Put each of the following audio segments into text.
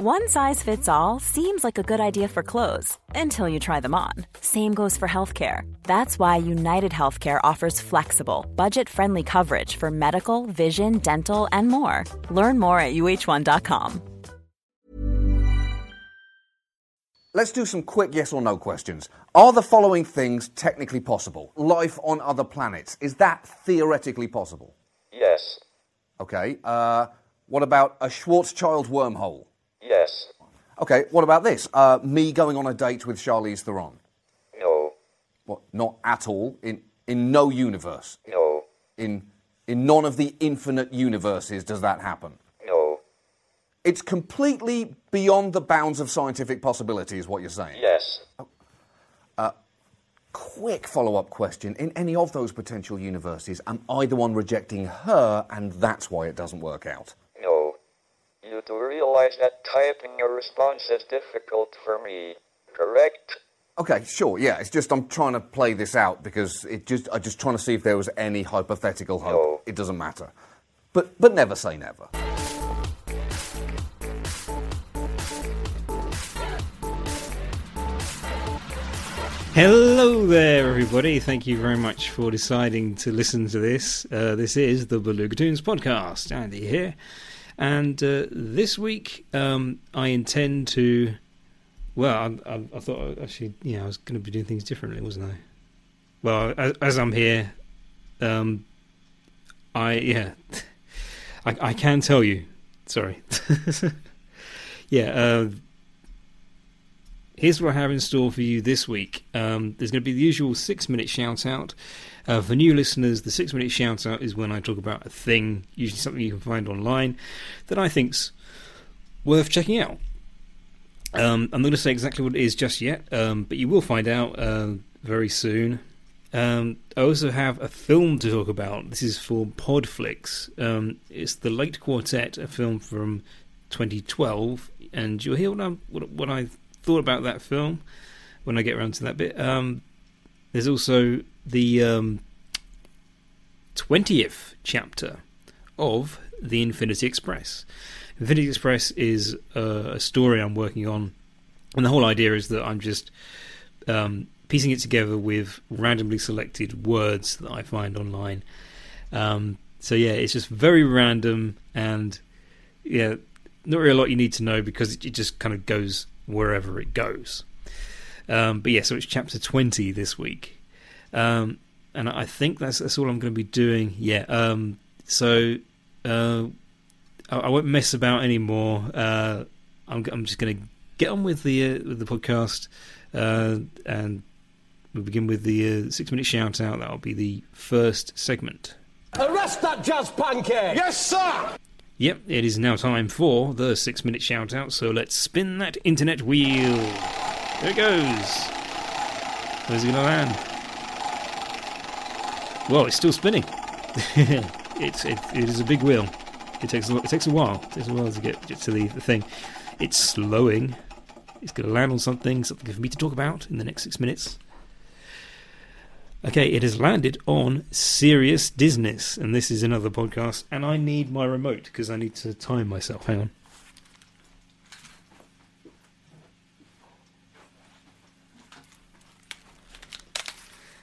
One size fits all seems like a good idea for clothes until you try them on. Same goes for healthcare. That's why United Healthcare offers flexible, budget friendly coverage for medical, vision, dental, and more. Learn more at uh1.com. Let's do some quick yes or no questions. Are the following things technically possible? Life on other planets, is that theoretically possible? Yes. Okay. Uh, what about a Schwarzschild wormhole? Yes. Okay, what about this? Uh, me going on a date with Charlize Theron? No. What? Not at all. In in no universe. No. In in none of the infinite universes does that happen. No. It's completely beyond the bounds of scientific possibility, is what you're saying. Yes. Quick follow-up question: In any of those potential universes, am I the one rejecting her, and that's why it doesn't work out? No. You do realize that typing a response is difficult for me, correct? Okay, sure. Yeah, it's just I'm trying to play this out because it just I'm just trying to see if there was any hypothetical hope. No. It doesn't matter. But but never say never. Hello there, everybody. Thank you very much for deciding to listen to this. Uh, this is the Beluga Toons podcast. Andy here. And uh, this week, um, I intend to. Well, I, I, I thought actually, yeah, I was going to be doing things differently, wasn't I? Well, as, as I'm here, um, I yeah, I, I can tell you. Sorry. yeah. Uh, here's what I have in store for you this week. Um, there's going to be the usual six minute shout out. Uh, for new listeners, the six minute shout out is when I talk about a thing, usually something you can find online, that I think's worth checking out. Um, I'm not going to say exactly what it is just yet, um, but you will find out uh, very soon. Um, I also have a film to talk about. This is for Podflix. Um, it's The Late Quartet, a film from 2012, and you'll hear what, I'm, what, what I thought about that film when I get around to that bit. Um, there's also the um, 20th chapter of The Infinity Express. Infinity Express is uh, a story I'm working on, and the whole idea is that I'm just um, piecing it together with randomly selected words that I find online. Um, so yeah, it's just very random, and yeah, not really a lot you need to know because it, it just kind of goes wherever it goes. Um, but yeah, so it's chapter 20 this week. Um, and I think that's that's all I'm going to be doing. Yeah. Um, so uh, I, I won't mess about anymore. Uh, I'm I'm just going to get on with the uh, with the podcast, uh, and we'll begin with the uh, six minute shout out. That'll be the first segment. Arrest that jazz pancake! Yes, sir! Yep, it is now time for the six minute shout out, so let's spin that internet wheel. There it goes. Where's it going to land? Well, it's still spinning. it's it, it is a big wheel. It takes a, it takes a while. It takes a while to get, get to the, the thing. It's slowing. It's going to land on something, something for me to talk about in the next six minutes. Okay, it has landed on Serious Business, and this is another podcast. And I need my remote because I need to time myself. Hang on.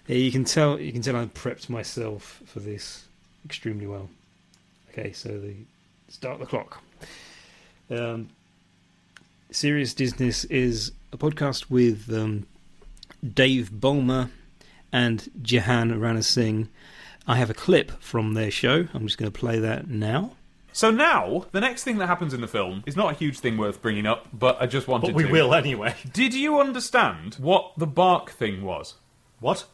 Yeah, you can tell. You can tell I prepped myself for this extremely well. Okay, so the start the clock. Um, Serious Business is a podcast with um, Dave Bulmer and Jahan Rana Singh. I have a clip from their show. I'm just going to play that now. So now, the next thing that happens in the film is not a huge thing worth bringing up, but I just wanted to But we to. will anyway. Did you understand what the bark thing was? What?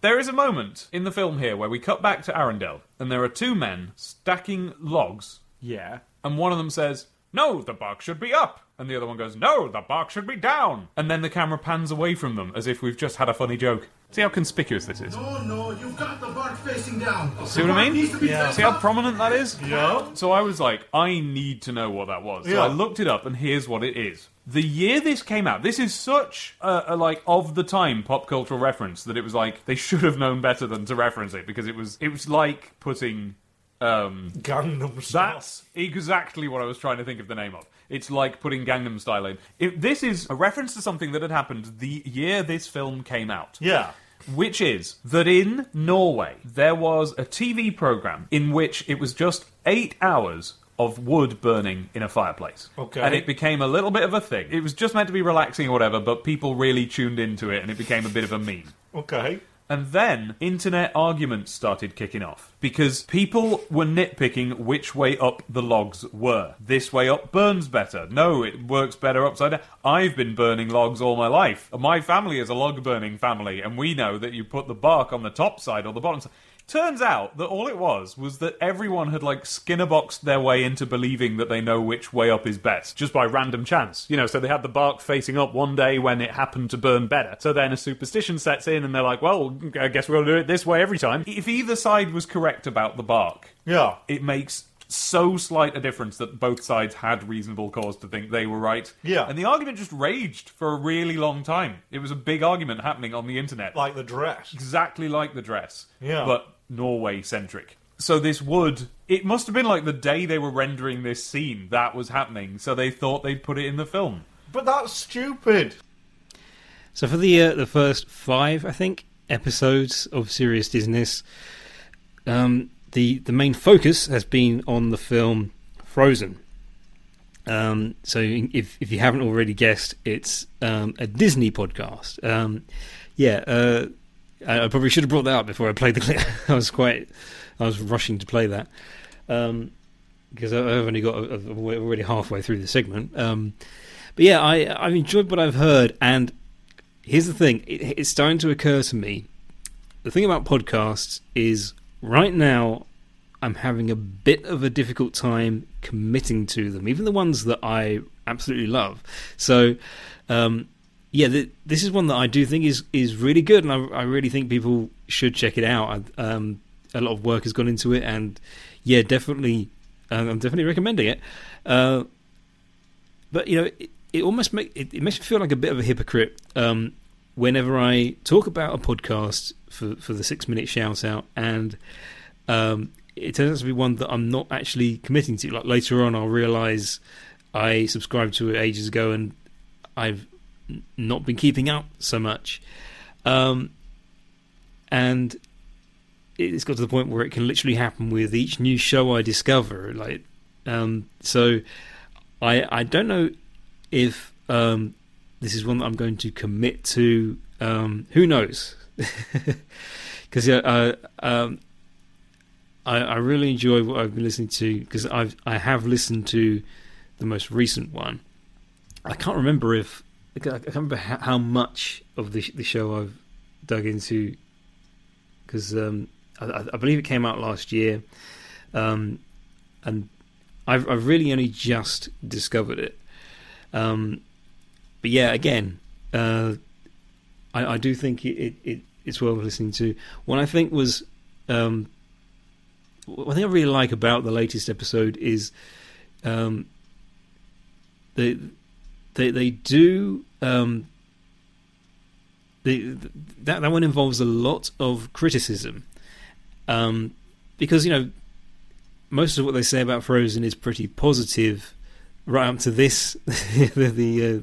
There is a moment in the film here where we cut back to Arendelle, and there are two men stacking logs, Yeah. and one of them says, No, the bark should be up. And the other one goes, No, the bark should be down. And then the camera pans away from them as if we've just had a funny joke. See how conspicuous this is? No, no, you've got the bark facing down. See The what I mean? needs to be Yeah. See how prominent that is? Yeah. So I was like, I need to know what that was. So Yeah. I looked it up, and here's what it is. The year this came out, this is such a, a like of the time pop cultural reference that it was like they should have known better than to reference it because it was it was like putting Um, Gangnam Style. that's exactly what I was trying to think of the name of. It's like putting Gangnam Style in. It, this is a reference to something that had happened the year this film came out. Yeah. Which is that in Norway, there was a TV program in which it was just eight hours of wood burning in a fireplace. Okay. And it became a little bit of a thing. It was just meant to be relaxing or whatever, but people really tuned into it and it became a bit of a meme. Okay. And then internet arguments started kicking off because people were nitpicking which way up the logs were. This way up burns better. No, it works better upside down. I've been burning logs all my life. My family is a log burning family, and we know that you put the bark on the top side or the bottom side. Turns out that all it was was that everyone had like skinner boxed their way into believing that they know which way up is best. Just by random chance. You know, so they had the bark facing up one day when it happened to burn better. So then a superstition sets in and they're like, well, I guess we'll do it this way every time. If either side was correct about the bark, Yeah. it makes so slight a difference that both sides had reasonable cause to think they were right. Yeah. And the argument just raged for a really long time. It was a big argument happening on the internet. Like the dress. exactly like the dress. Yeah. But Norway centric. So this would it must have been like the day they were rendering this scene that was happening, so they thought they'd put it in the film. But that's stupid. So for the uh, the first five, I think, episodes of Serious Business, um, the the main focus has been on the film Frozen. Um, so if if you haven't already guessed, it's um, a Disney podcast. Um, yeah, uh, I, I probably should have brought that up before I played the clip. I was quite, I was rushing to play that because I've only got I'm already halfway through the segment. Um, but yeah, I I've enjoyed what I've heard, and here's the thing: it, it's starting to occur to me. The thing about podcasts is right now I'm having a bit of a difficult time committing to them, even the ones that I absolutely love. So, um, yeah, th- this is one that I do think is is really good, and I, I really think people should check it out. I, um, a lot of work has gone into it, and yeah, definitely, uh, I'm definitely recommending it. Uh, but you know, it, it almost make it, it makes me feel like a bit of a hypocrite um, whenever I talk about a podcast for for the six minute shout out, and um, it turns out to be one that I'm not actually committing to. Like later on, I'll realize I subscribed to it ages ago, and I've not been keeping up so much. Um, and it's got to the point where it can literally happen with each new show I discover. Like, um, so I I don't know if um, this is one that I'm going to commit to. Um, who knows? Because yeah, uh, um, I, I really enjoy what I've been listening to because I've I have listened to the most recent one. I can't remember if I can't remember how, much of the the show I've dug into because um, I, I believe it came out last year, um, and I've I've really only just discovered it. Um, but yeah, again, uh, I, I do think it, it, it it's worth listening to. What I think was um, one thing I really like about the latest episode is um, they they they do um, they, that that one involves a lot of criticism um, because you know most of what they say about Frozen is pretty positive right up to this the, the uh,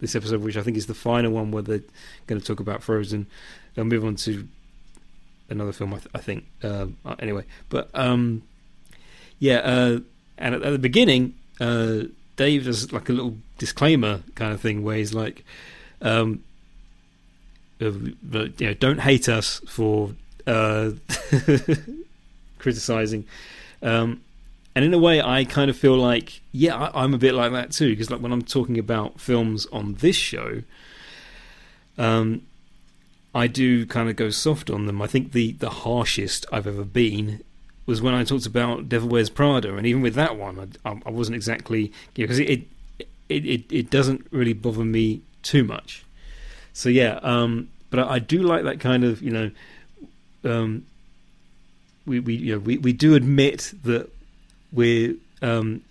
this episode, which I think is the final one where they're going to talk about Frozen. They'll move on to another film, I, th- I think. Uh, anyway, but um, yeah, uh, and at, at, the beginning, uh, Dave does like a little disclaimer kind of thing where he's like, um, you know, don't hate us for uh, criticizing. Um, and in a way, I kind of feel like, yeah, I, I'm a bit like that too. Because like when I'm talking about films on this show, um, I do kind of go soft on them. I think the the harshest I've ever been was when I talked about Devil Wears Prada, and even with that one, I, I wasn't exactly because it, it it it doesn't really bother me too much. So yeah, um, but I, I, do like that kind of you know, um, we we you know we, we do admit that we're um,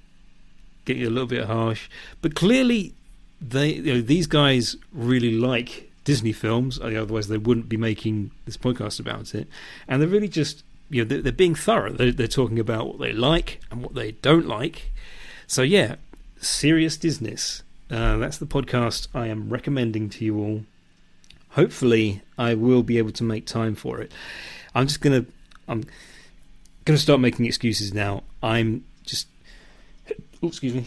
getting a little bit harsh, but clearly they you know these guys really like Disney films, otherwise they wouldn't be making this podcast about it. And they're really just you know they're, they're being thorough. They're, they're talking about what they like and what they don't like. So yeah, serious business. Uh, that's the podcast I am recommending to you all. Hopefully, I will be able to make time for it. I'm just gonna I'm gonna start making excuses now. I'm just oh, excuse me.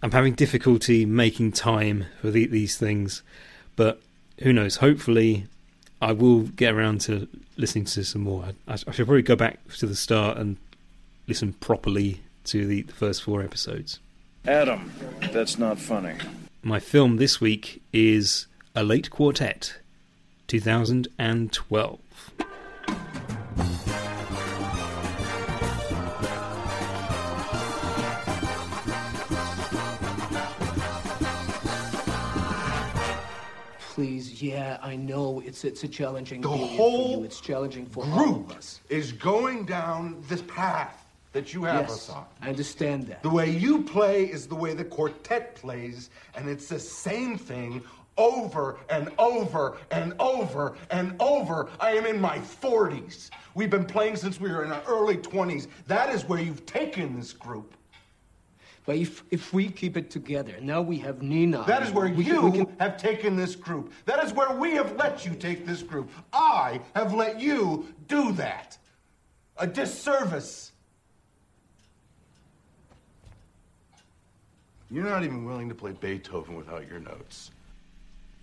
I'm having difficulty making time for the, these things, but who knows? Hopefully, I will get around to listening to some more. I, I should probably go back to the start and listen properly to the, the first four episodes. Adam, that's not funny. My film this week is A Late Quartet, 2012. Yeah, I know it's it's a challenging The whole for you. It's challenging for all Group of us. is going down this path that you have us Yes, on. I understand that. The way you play is the way the quartet plays, and it's the same thing over and over and over and over. I am in my 40s. We've been playing since we were in our early 20s. That is where you've taken this group. But if if we keep it together, now we have Nina. That is where we you can, we can, have taken this group. That is where we have let you take this group. I have let you do that. A disservice. You're not even willing to play Beethoven without your notes.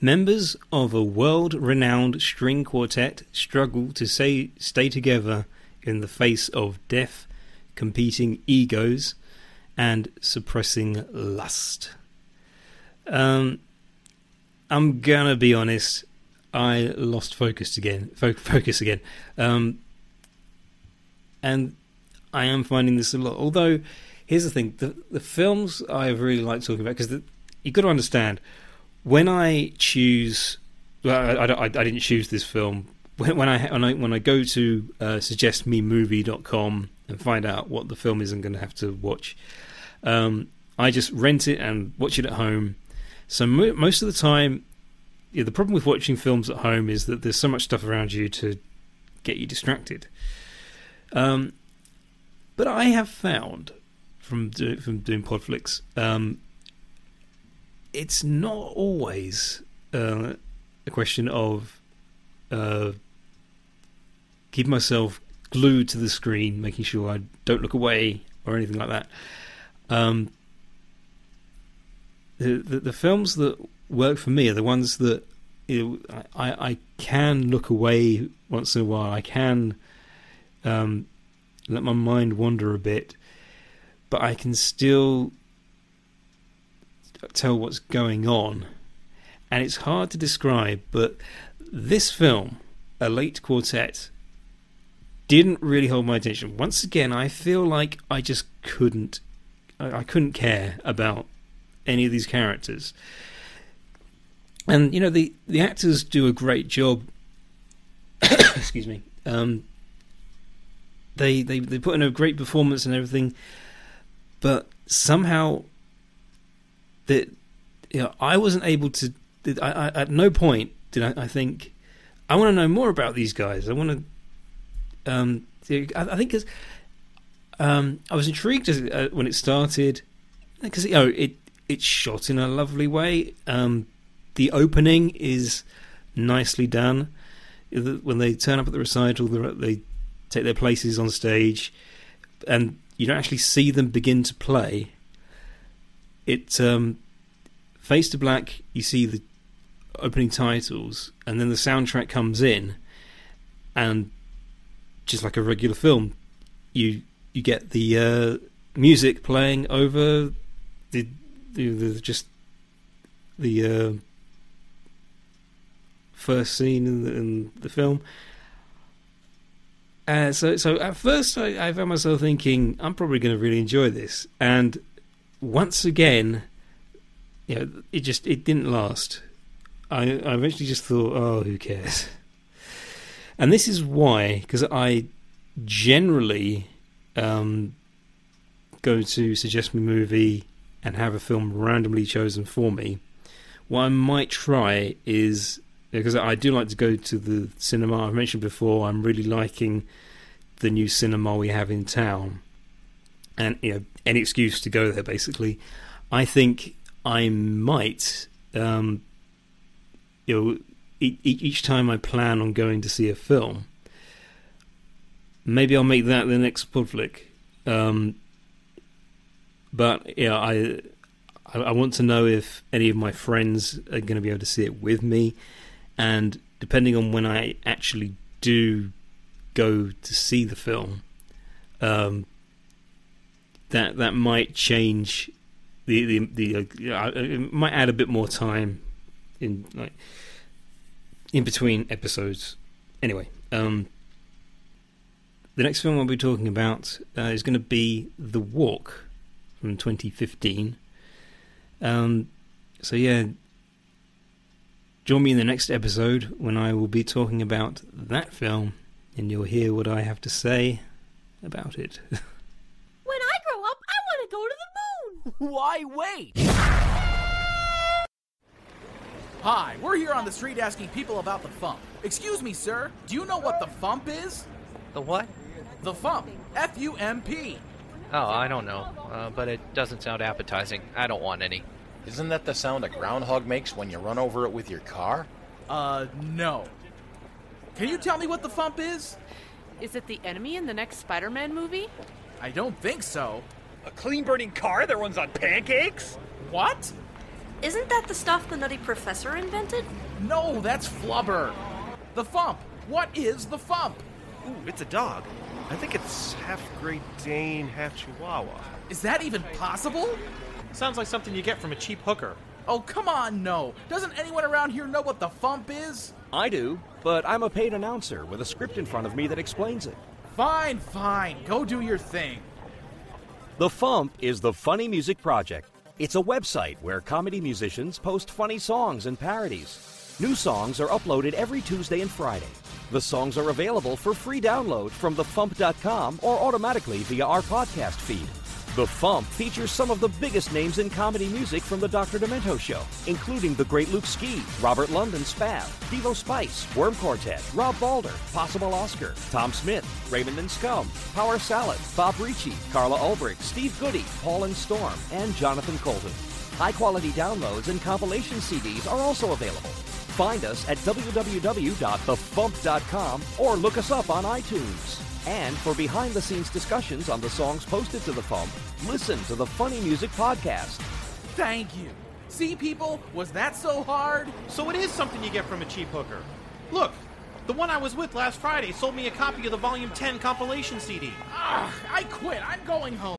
Members of a world renowned string quartet struggle to say, stay together in the face of deaf, competing egos, and suppressing lust. Um, I'm gonna be honest, I lost focus again. Fo- focus again. Um, and I am finding this a lot. Although, here's the thing: the the films I really like talking about because you've got to understand when I choose. Well, I, I, I didn't choose this film. When, when I when I when I go to uh, suggestmemovie.com and find out what the film is I'm going to have to watch, um, I just rent it and watch it at home. So mo- most of the time, yeah, the problem with watching films at home is that there's so much stuff around you to get you distracted. Um, but I have found from do, from doing Podflix, um, it's not always uh, a question of uh, keep myself glued to the screen, making sure I don't look away or anything like that. Um, the, the the films that work for me are the ones that you know, I I can look away once in a while. I can um, let my mind wander a bit, but I can still tell what's going on. And it's hard to describe, but this film, A Late Quartet, didn't really hold my attention. Once again, I feel like I just couldn't, I, I couldn't care about any of these characters. And you know the the actors do a great job. excuse me. Um, they they they put in a great performance and everything, but somehow that you know I wasn't able to. I, I, at no point did I, I think I want to know more about these guys. I want to. Um, I, I think because um, I was intrigued as, uh, when it started because you know it it's shot in a lovely way. Um, the opening is nicely done. When they turn up at the recital, they take their places on stage, and you don't actually see them begin to play. It um, face to black. You see the opening titles, and then the soundtrack comes in, and just like a regular film, you you get the uh, music playing over the, the, the just the uh, first scene in the, in the film. Uh, so, so at first, I, I found myself thinking, I'm probably going to really enjoy this, and once again, you know, it just it didn't last. I, I eventually just thought, oh, who cares? And this is why, because I generally um, go to suggest me movie and have a film randomly chosen for me. What I might try is because I do like to go to the cinema. I've mentioned before, I'm really liking the new cinema we have in town, and you know any excuse to go there. Basically, I think I might, um, you know, each time I plan on going to see a film, maybe I'll make that the next Podflick. Um, but yeah, I, I want to know if any of my friends are going to be able to see it with me, and depending on when I actually do go to see the film, um, that that might change the the the uh, it might add a bit more time in like in between episodes. Anyway, um, the next film I'll be talking about uh, is going to be The Walk from 2015. Um, so yeah, join me in the next episode when I will be talking about that film, and you'll hear what I have to say about it. When I grow up, I want to go to the moon. Why wait? Hi, we're here on the street asking people about the Fump. Excuse me, sir, do you know what the Fump is? The what? The Fump. F U M P. Oh, I don't know, uh, but it doesn't sound appetizing. I don't want any. Isn't that the sound a groundhog makes when you run over it with your car? Uh, no. Can you tell me what the Fump is? Is it the enemy in the next Spider Man movie? I don't think so. A clean burning car that runs on pancakes? What? Isn't that the stuff the Nutty Professor invented? No, that's Flubber. The Fump. What is the Fump? Ooh, it's a dog. I think it's half Great Dane, half Chihuahua. Is that even possible? Sounds like something you get from a cheap hooker. Oh, come on, no. Doesn't anyone around here know what the Fump is? I do, but I'm a paid announcer with a script in front of me that explains it. Fine, fine. Go do your thing. The Fump is the Funny Music Project. It's a website where comedy musicians post funny songs and parodies. New songs are uploaded every Tuesday and Friday. The songs are available for free download from thefump.com or automatically via our podcast feed. The Fump features some of the biggest names in comedy music from the Dr. Demento Show, including the great Luke Ski, Robert London Spav, Devo Spice, Worm Quartet, Rob Balder, Possible Oscar, Tom Smith, Raymond and Scum, Power Salad, Bob Ricci, Carla Ulbrich, Steve Goodie, Paul and Storm, and Jonathan Coulton. High quality downloads and compilation CDs are also available. Find us at www.thefump.com or look us up on iTunes. And for behind the scenes discussions on the songs posted to the Fump, listen to the Funny Music Podcast. Thank you. See, people, was that so hard? So it is something you get from a cheap hooker. Look, the one I was with last Friday sold me a copy of the Volume 10 compilation CD. Ah, I quit. I'm going home.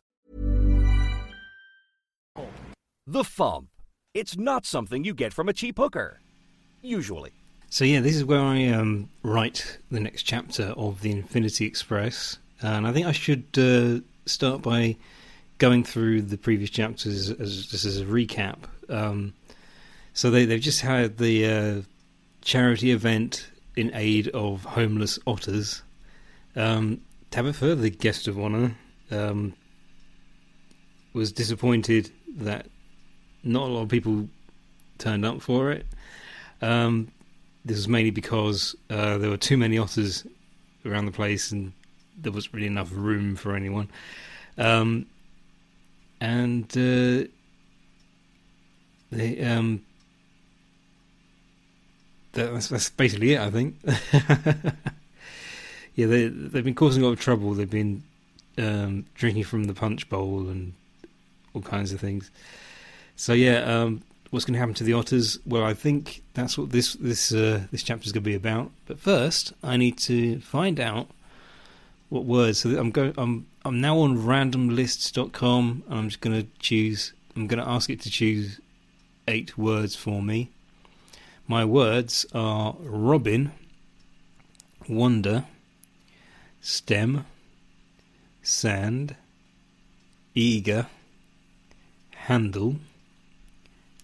The Fump. It's not something you get from a cheap hooker. Usually. So yeah, this is where I um, write the next chapter of the Infinity Express, and I think I should uh, start by going through the previous chapters as just as a recap. Um, so they they've just had the uh, charity event in aid of homeless otters. Um, Tabitha, the guest of honor, um, was disappointed that not a lot of people turned up for it. Um, this was mainly because uh, there were too many otters around the place, and there wasn't really enough room for anyone. Um, and uh, they, um, that's, that's basically it, I think. yeah, they they've been causing a lot of trouble. They've been um, drinking from the punch bowl and all kinds of things. So yeah, um, what's going to happen to the otters? Well, I think that's what this this uh, this chapter is going to be about. But first, I need to find out what words. So I'm going. I'm I'm now on randomlists.com, and I'm just going to choose. I'm going to ask it to choose eight words for me. My words are Robin, Wonder, Stem, Sand, Eager, Handle,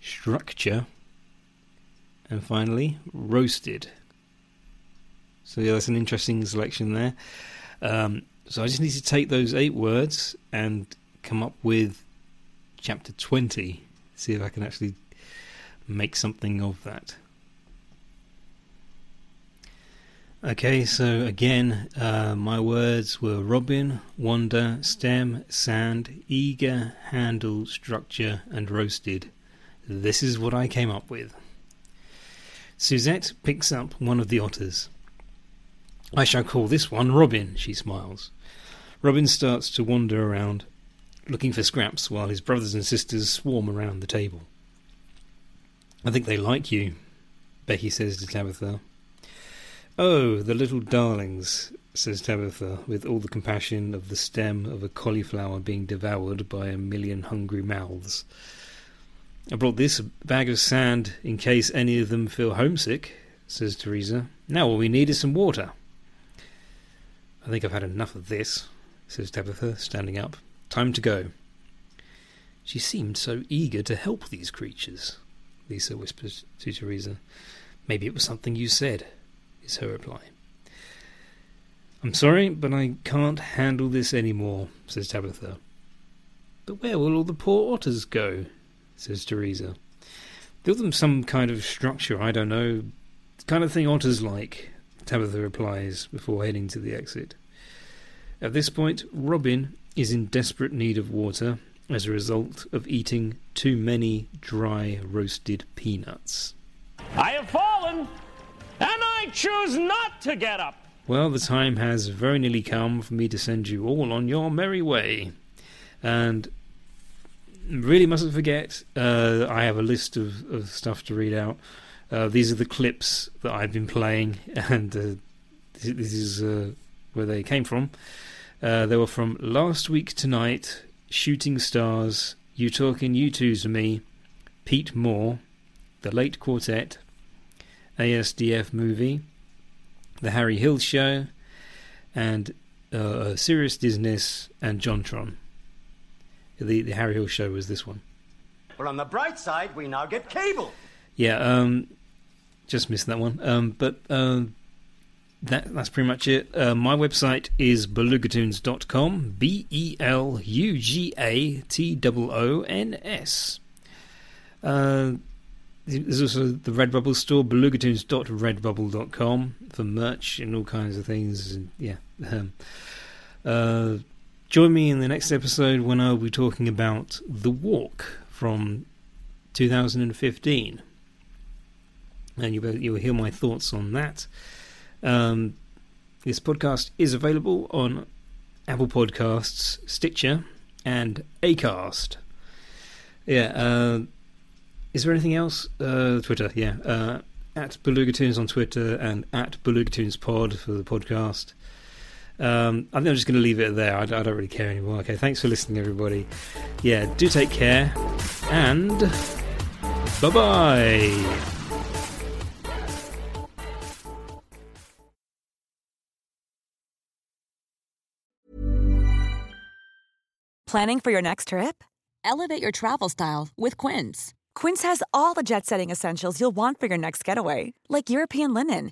Structure, and finally Roasted. So yeah, that's an interesting selection there. Um, so I just need to take those eight words and come up with chapter 20. See if I can actually make something of that. Okay, so again, uh, my words were Robin, Wonder, Stem, Sand, Eager, Handle, Structure, and Roasted. This is what I came up with. Suzette picks up one of the otters. I shall call this one Robin, she smiles. Robin starts to wander around, looking for scraps while his brothers and sisters swarm around the table. I think they like you, Becky says to Tabitha. Oh, the little darlings, says Tabitha, with all the compassion of the stem of a cauliflower being devoured by a million hungry mouths. I brought this bag of sand in case any of them feel homesick, says Teresa. Now all we need is some water. I think I've had enough of this, says Tabitha, standing up. Time to go. She seemed so eager to help these creatures, Lisa whispers to Teresa. Maybe it was something you said is her reply. I'm sorry, but I can't handle this any more, says Tabitha. But where will all the poor otters go? Says Teresa. Build them some kind of structure, I don't know. Kind of thing otters like, Tabitha replies before heading to the exit. At this point, Robin is in desperate need of water as a result of eating too many dry roasted peanuts. I have fallen, and I choose not to get up. Well, the time has very nearly come for me to send you all on your merry way. And really mustn't forget, uh, I have a list of, of stuff to read out. Uh, these are the clips that I've been playing, and uh, this, this is uh, where they came from. Uh, they were from Last Week Tonight, Shooting Stars, You Talking You Two to Me, Pete Moore, The Late Quartet, ASDF Movie, The Harry Hill Show, and uh, Serious Business and Jontron. The, the Harry Hill Show was this one. Well, on the bright side, we now get cable. Yeah, um, just missed that one. Um, but um, that that's pretty much it. Uh, my website is belugatoons.com. B E L U G A T O O N S. Uh, there's also the Redbubble store, belugatoons.redbubble.com for merch and all kinds of things. And yeah. Um, uh, join me in the next episode when I'll be talking about The Walk from 2015. And you you will hear my thoughts on that. Um, this podcast is available on Apple Podcasts, Stitcher, and Acast. Yeah. Uh, is there anything else? Uh, Twitter, yeah. Uh, at Belugatoons on Twitter and at Beluga Toons Pod for the podcast. Um, I think I'm just going to leave it there. I, I, don't really care anymore. Okay, thanks for listening, everybody. Yeah, do take care, and bye bye. Planning for your next trip? Elevate your travel style with Quince. Quince has all the jet setting essentials you'll want for your next getaway, like European linen,